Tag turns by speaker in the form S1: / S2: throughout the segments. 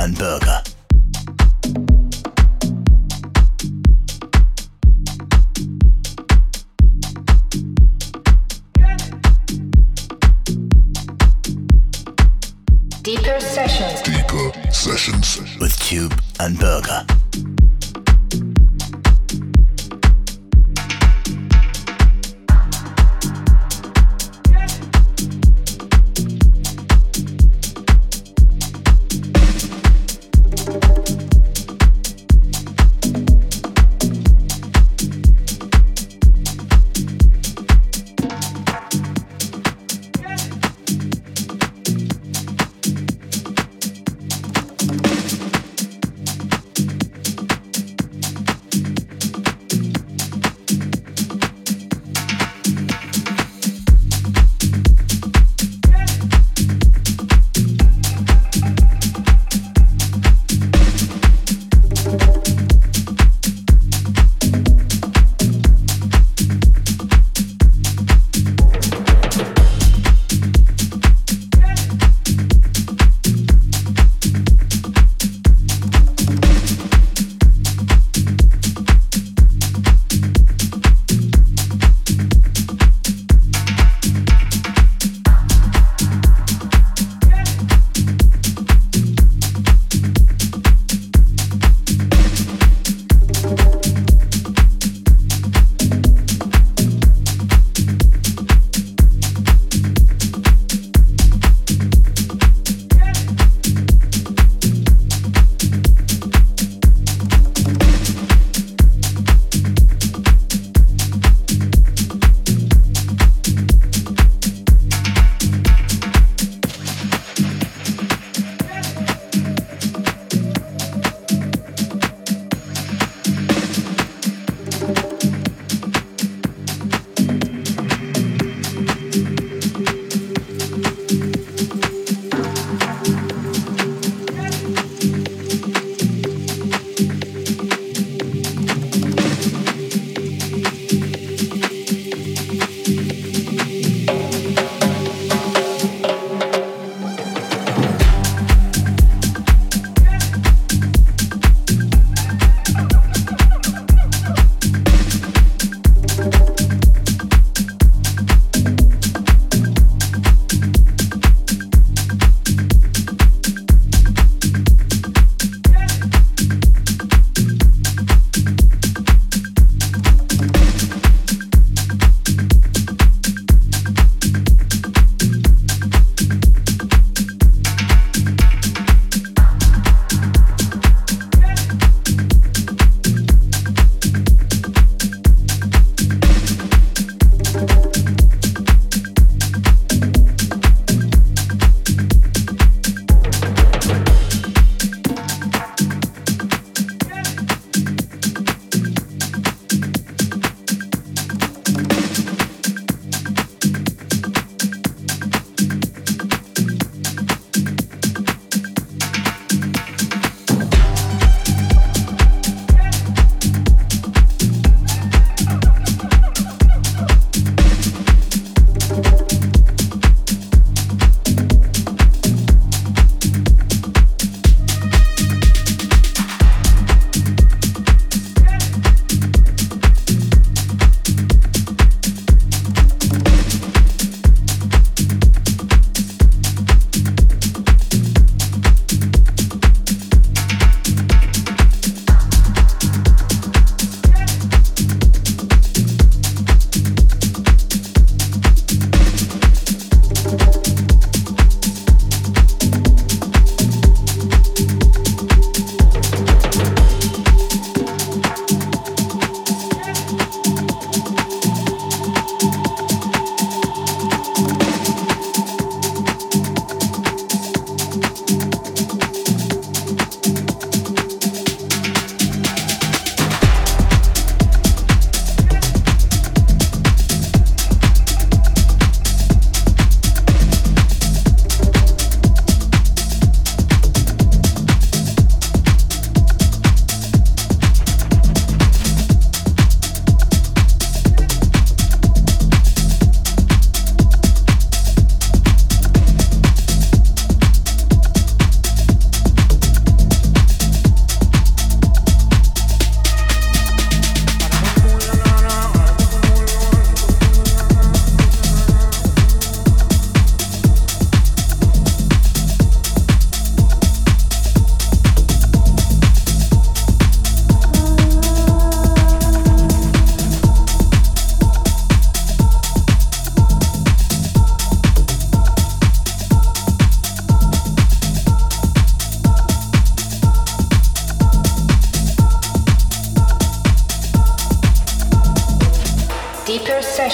S1: and Berger.
S2: Deeper sessions.
S3: Deeper sessions.
S1: With Tube and Berger.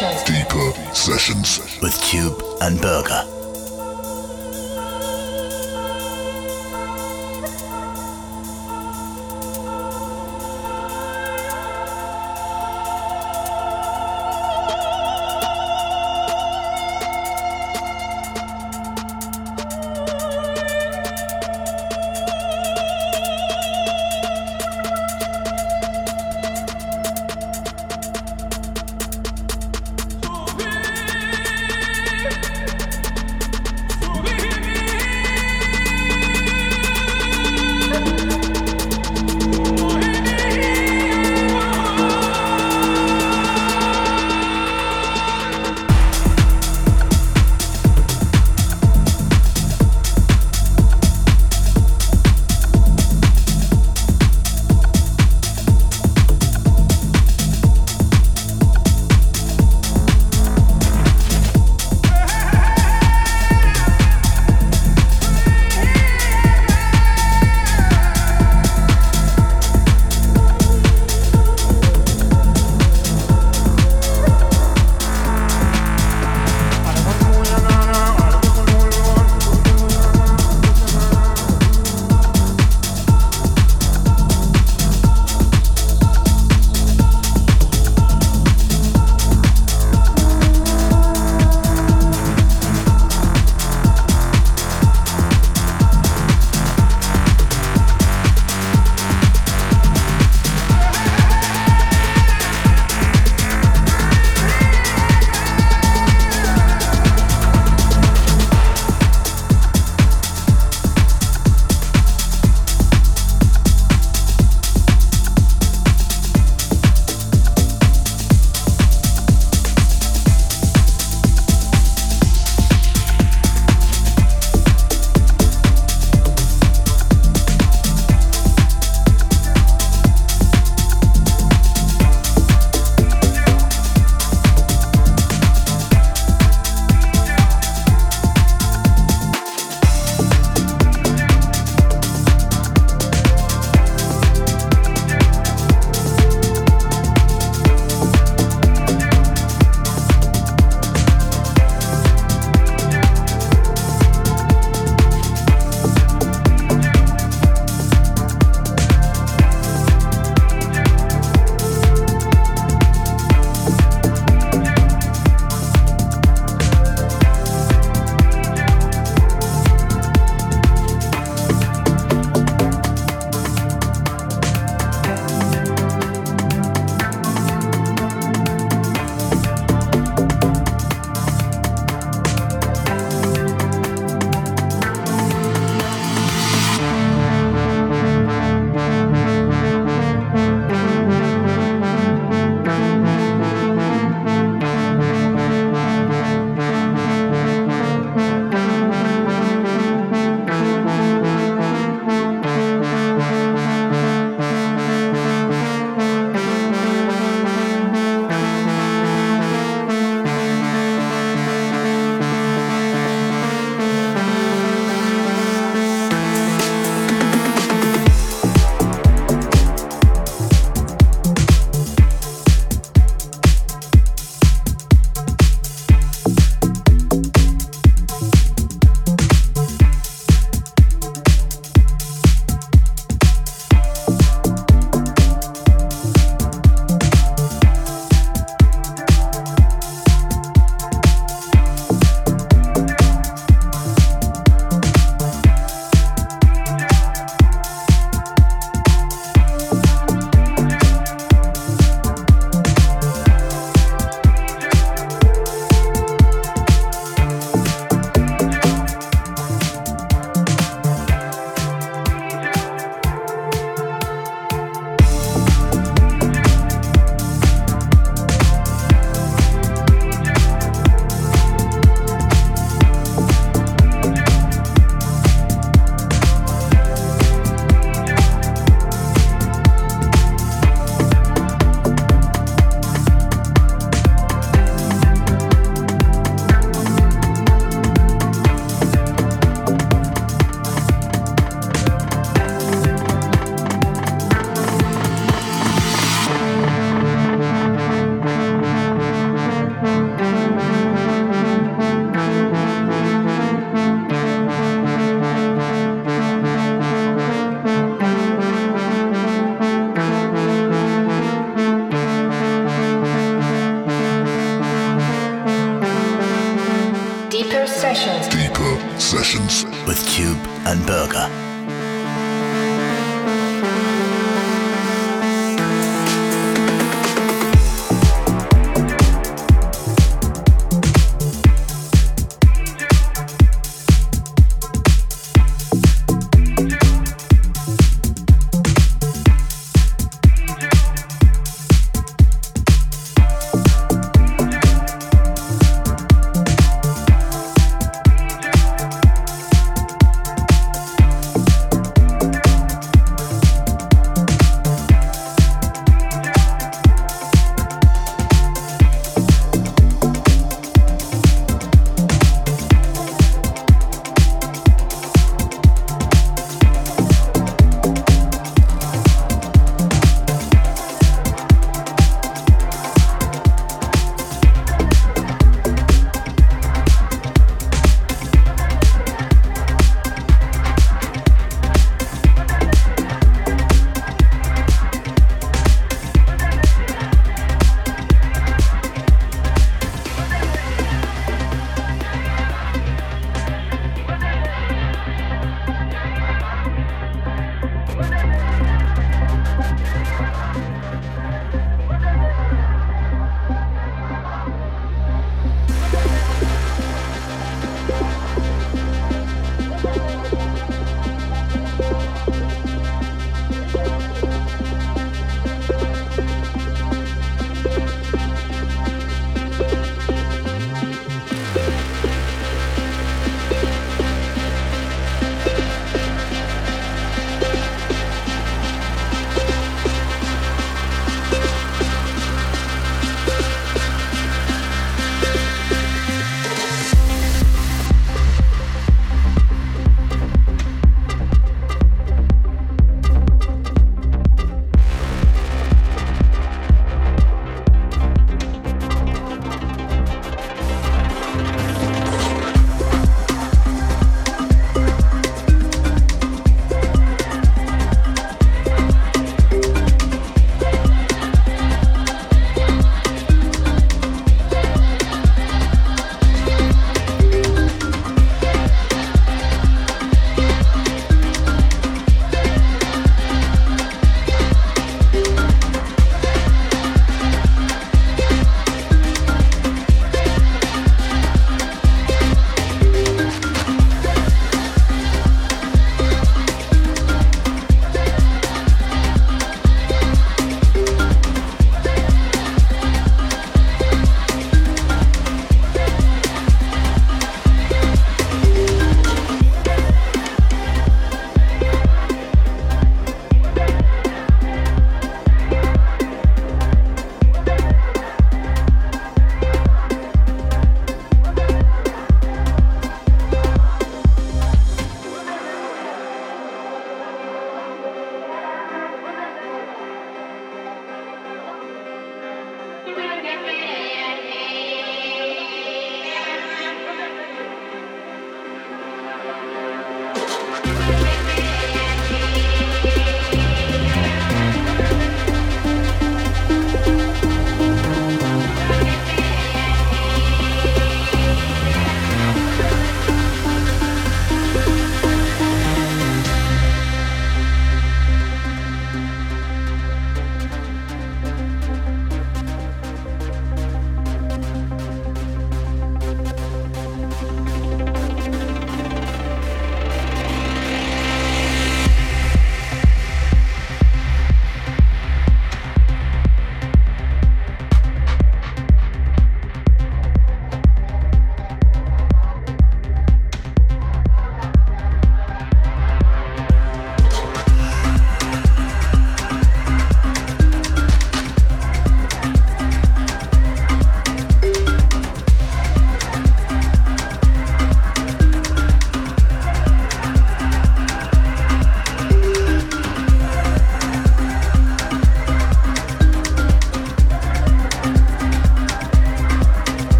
S2: Deeper Sessions.
S3: Deeper Sessions.
S1: With Tube and Berger.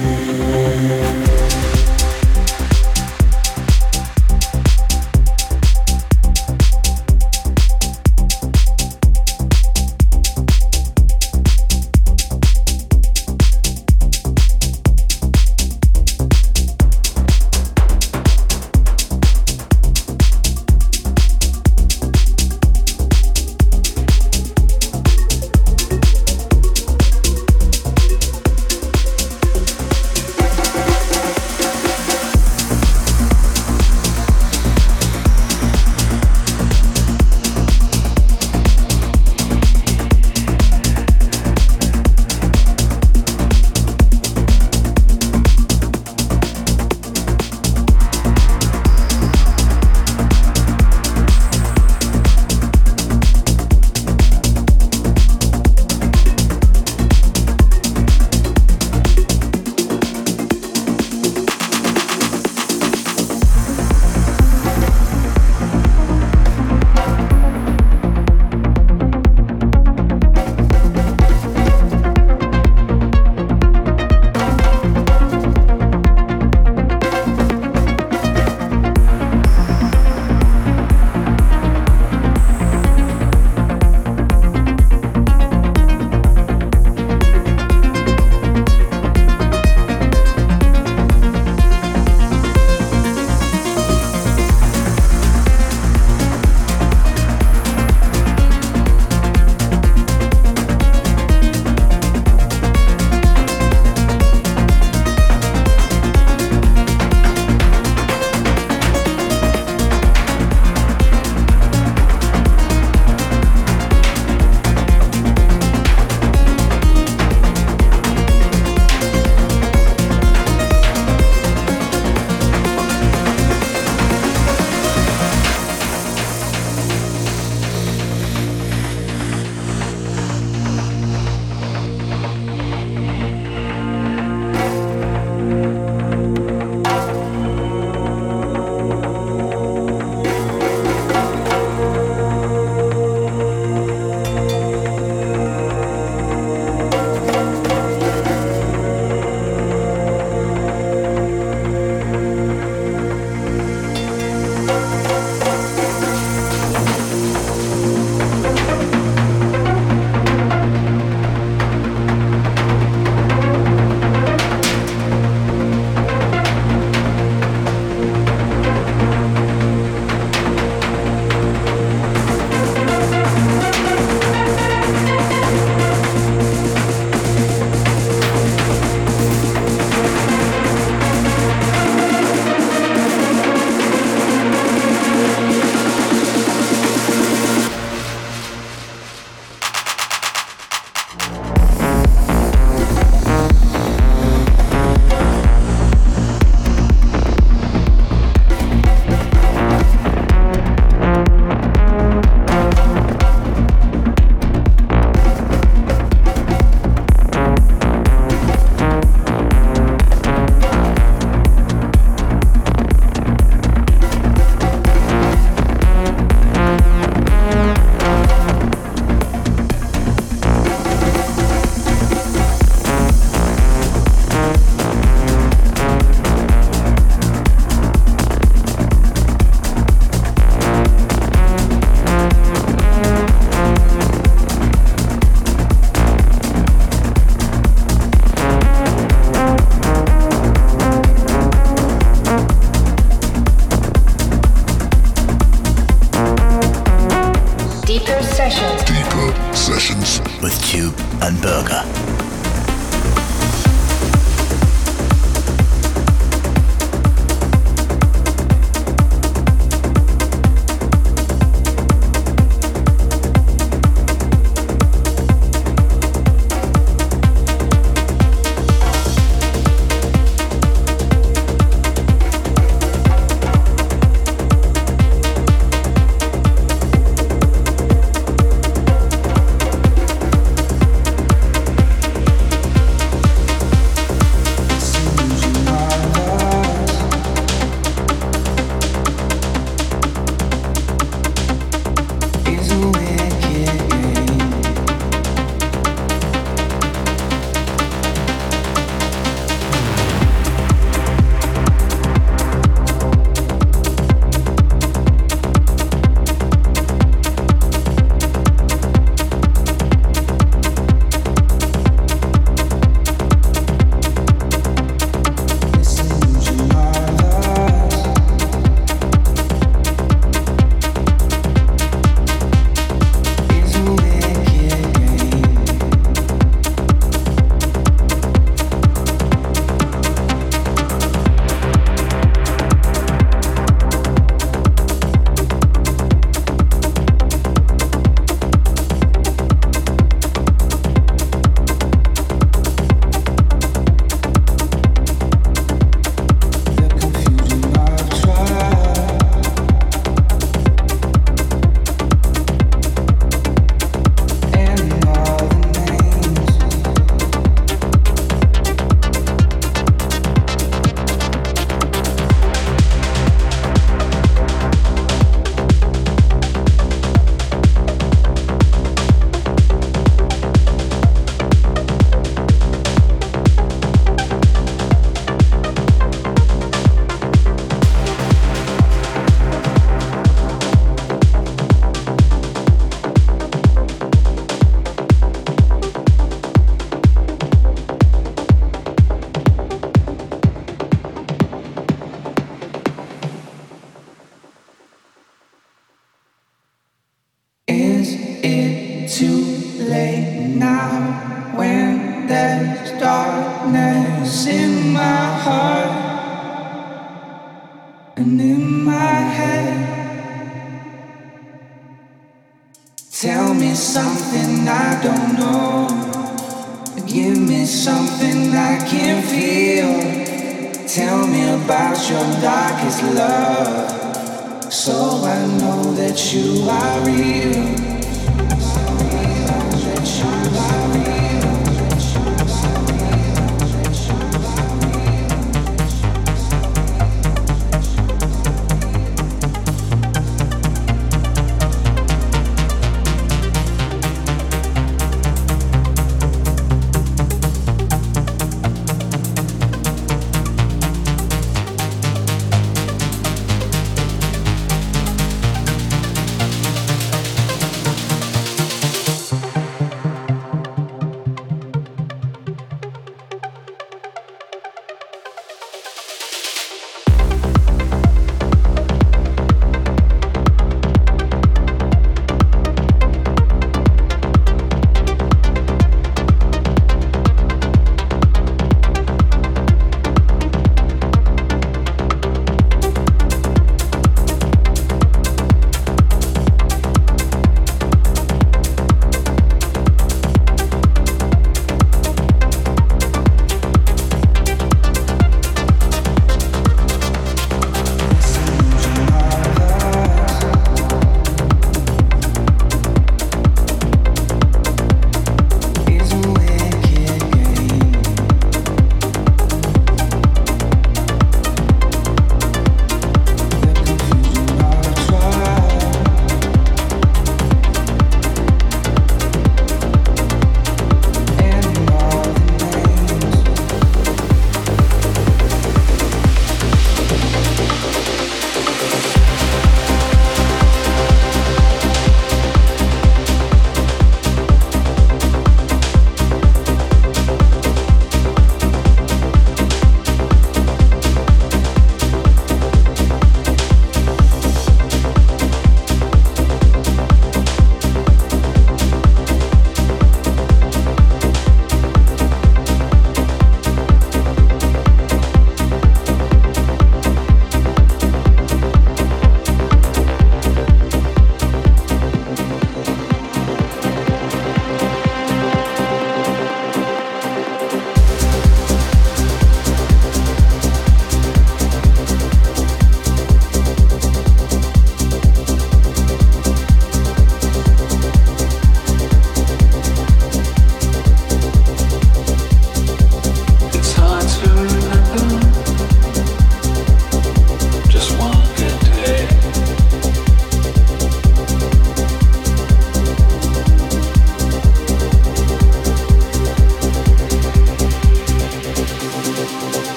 S1: Música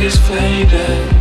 S2: It's hard to remember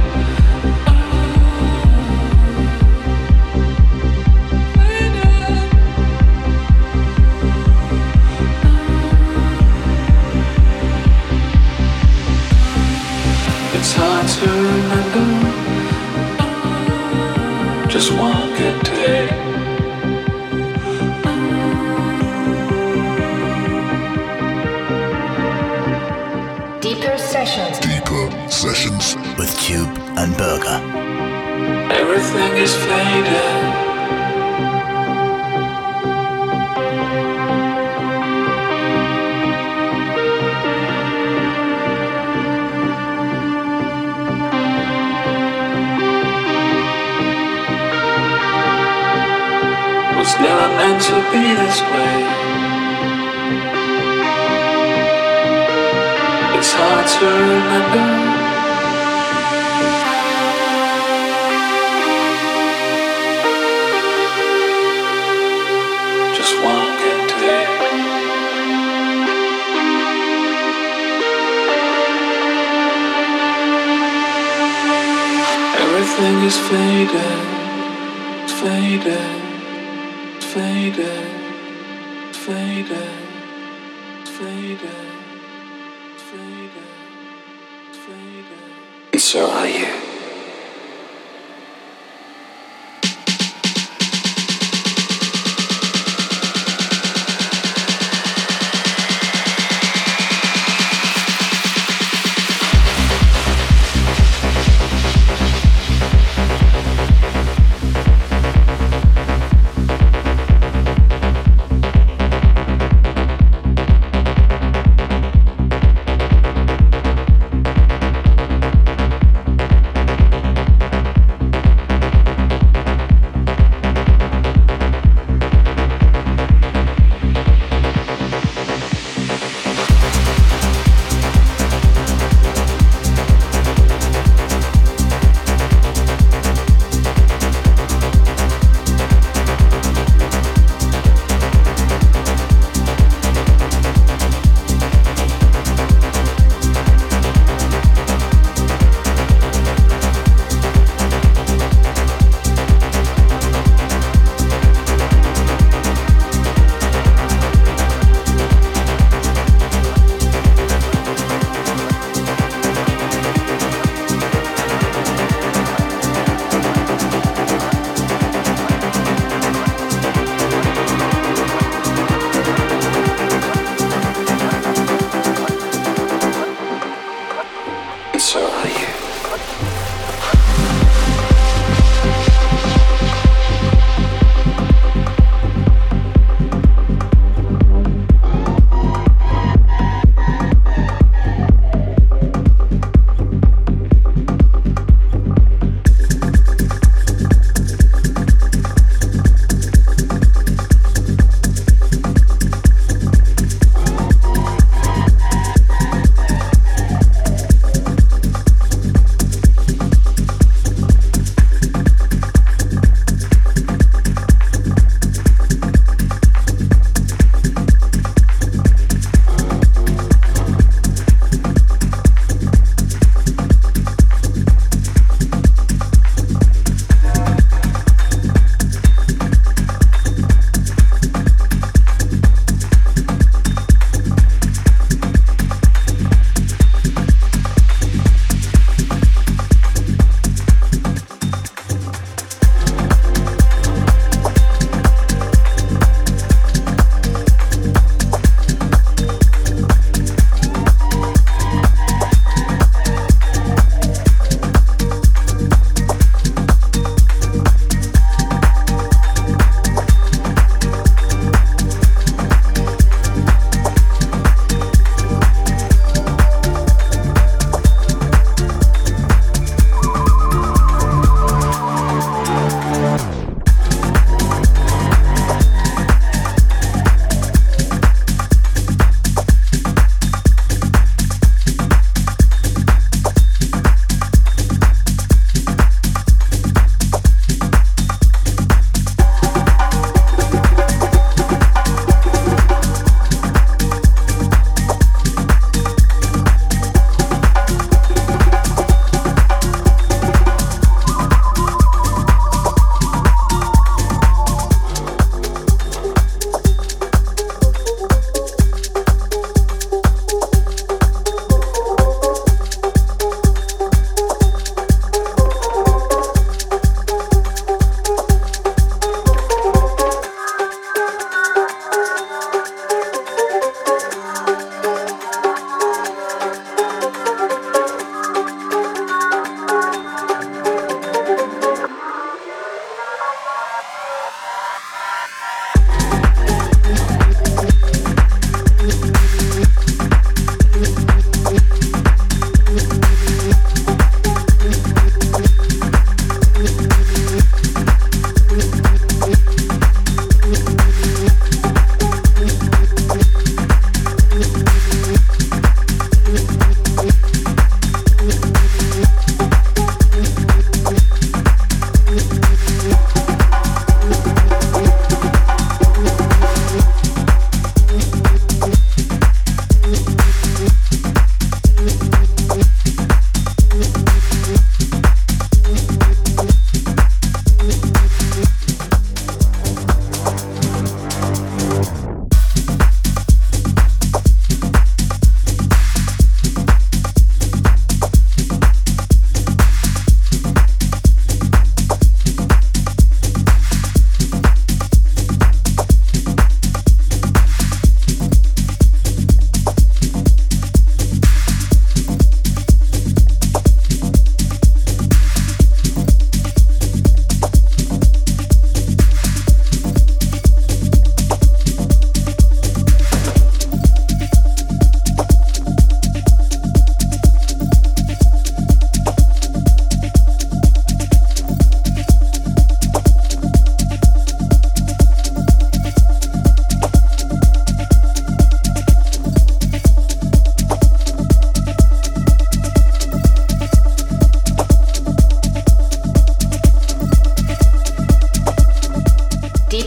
S2: remember.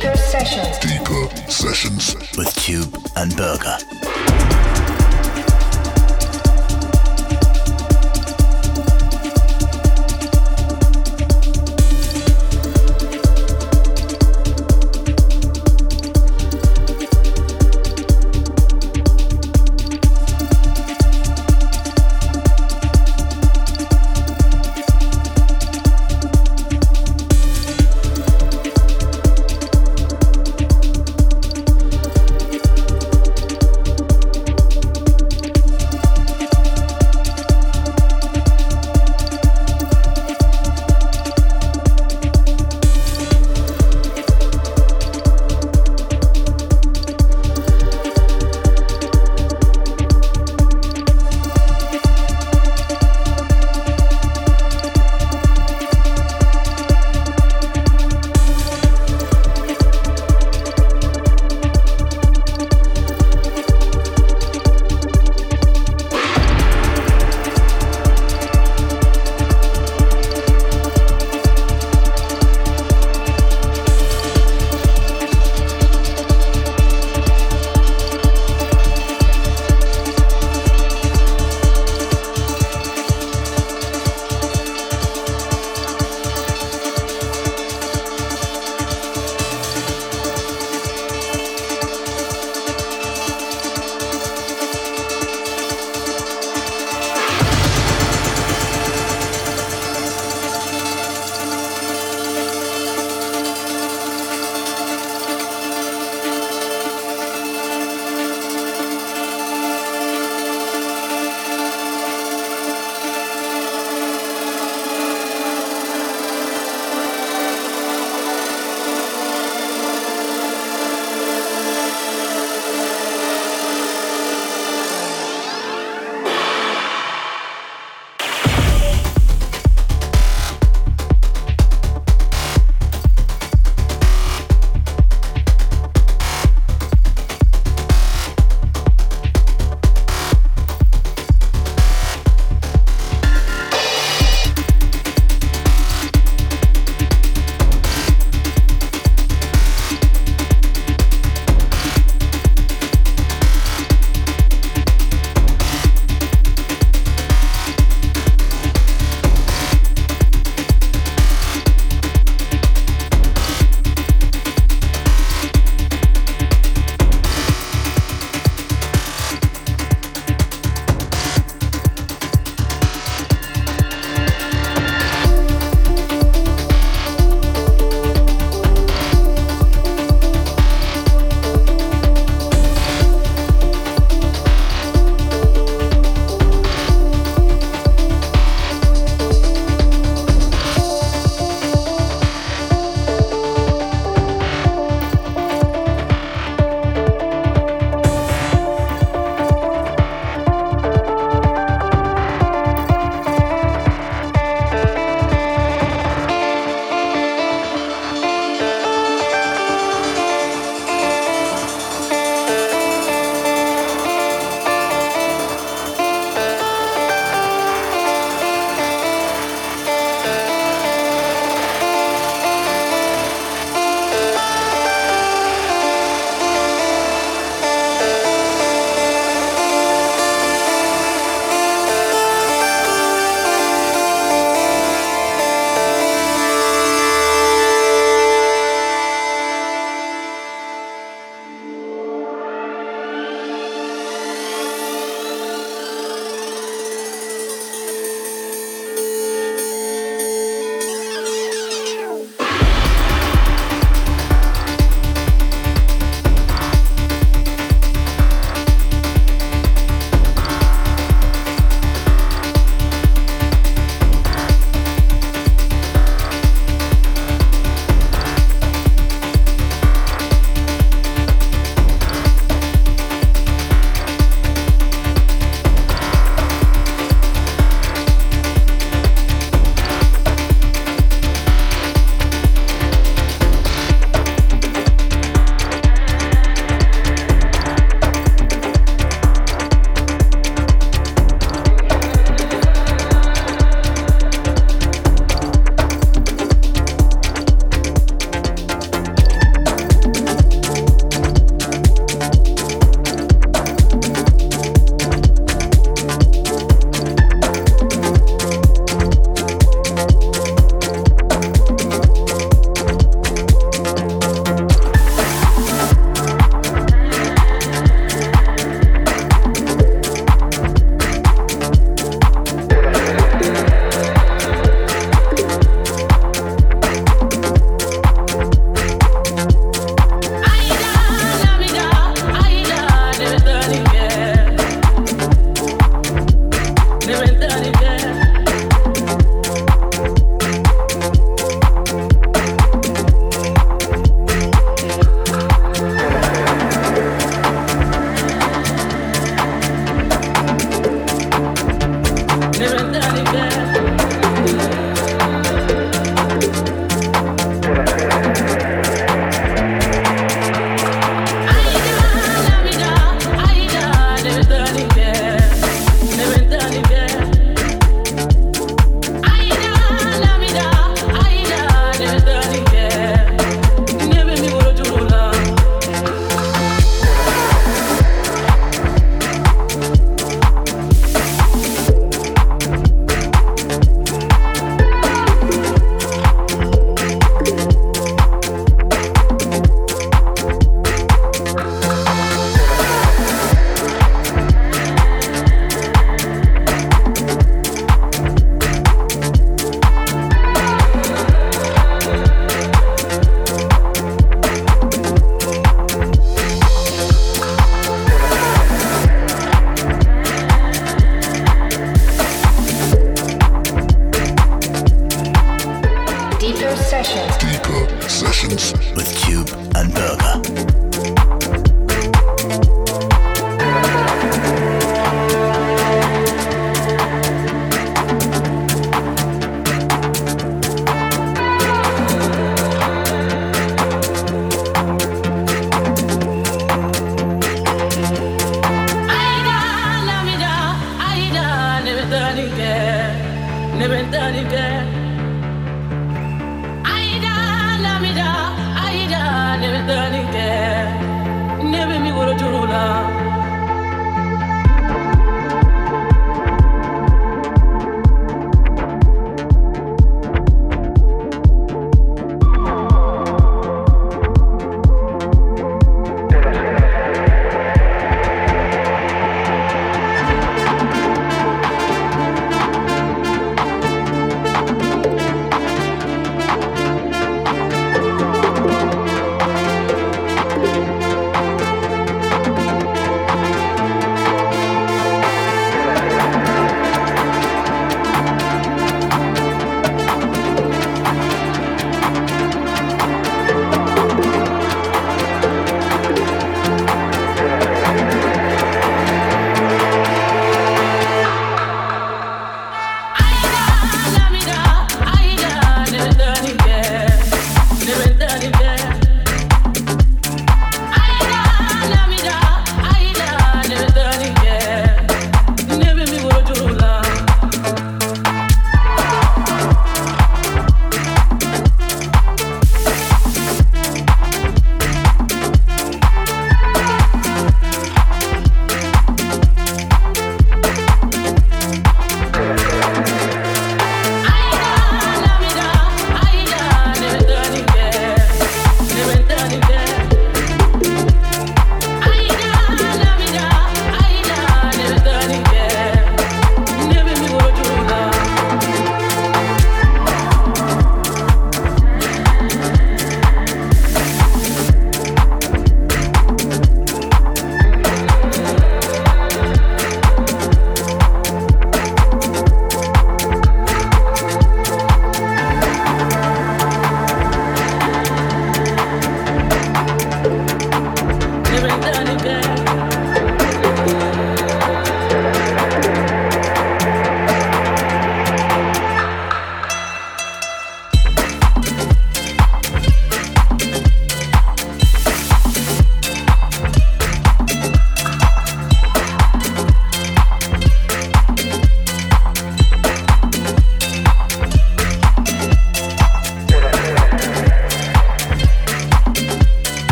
S3: Deeper Sessions.
S1: Deeper Sessions with Cube and Burger.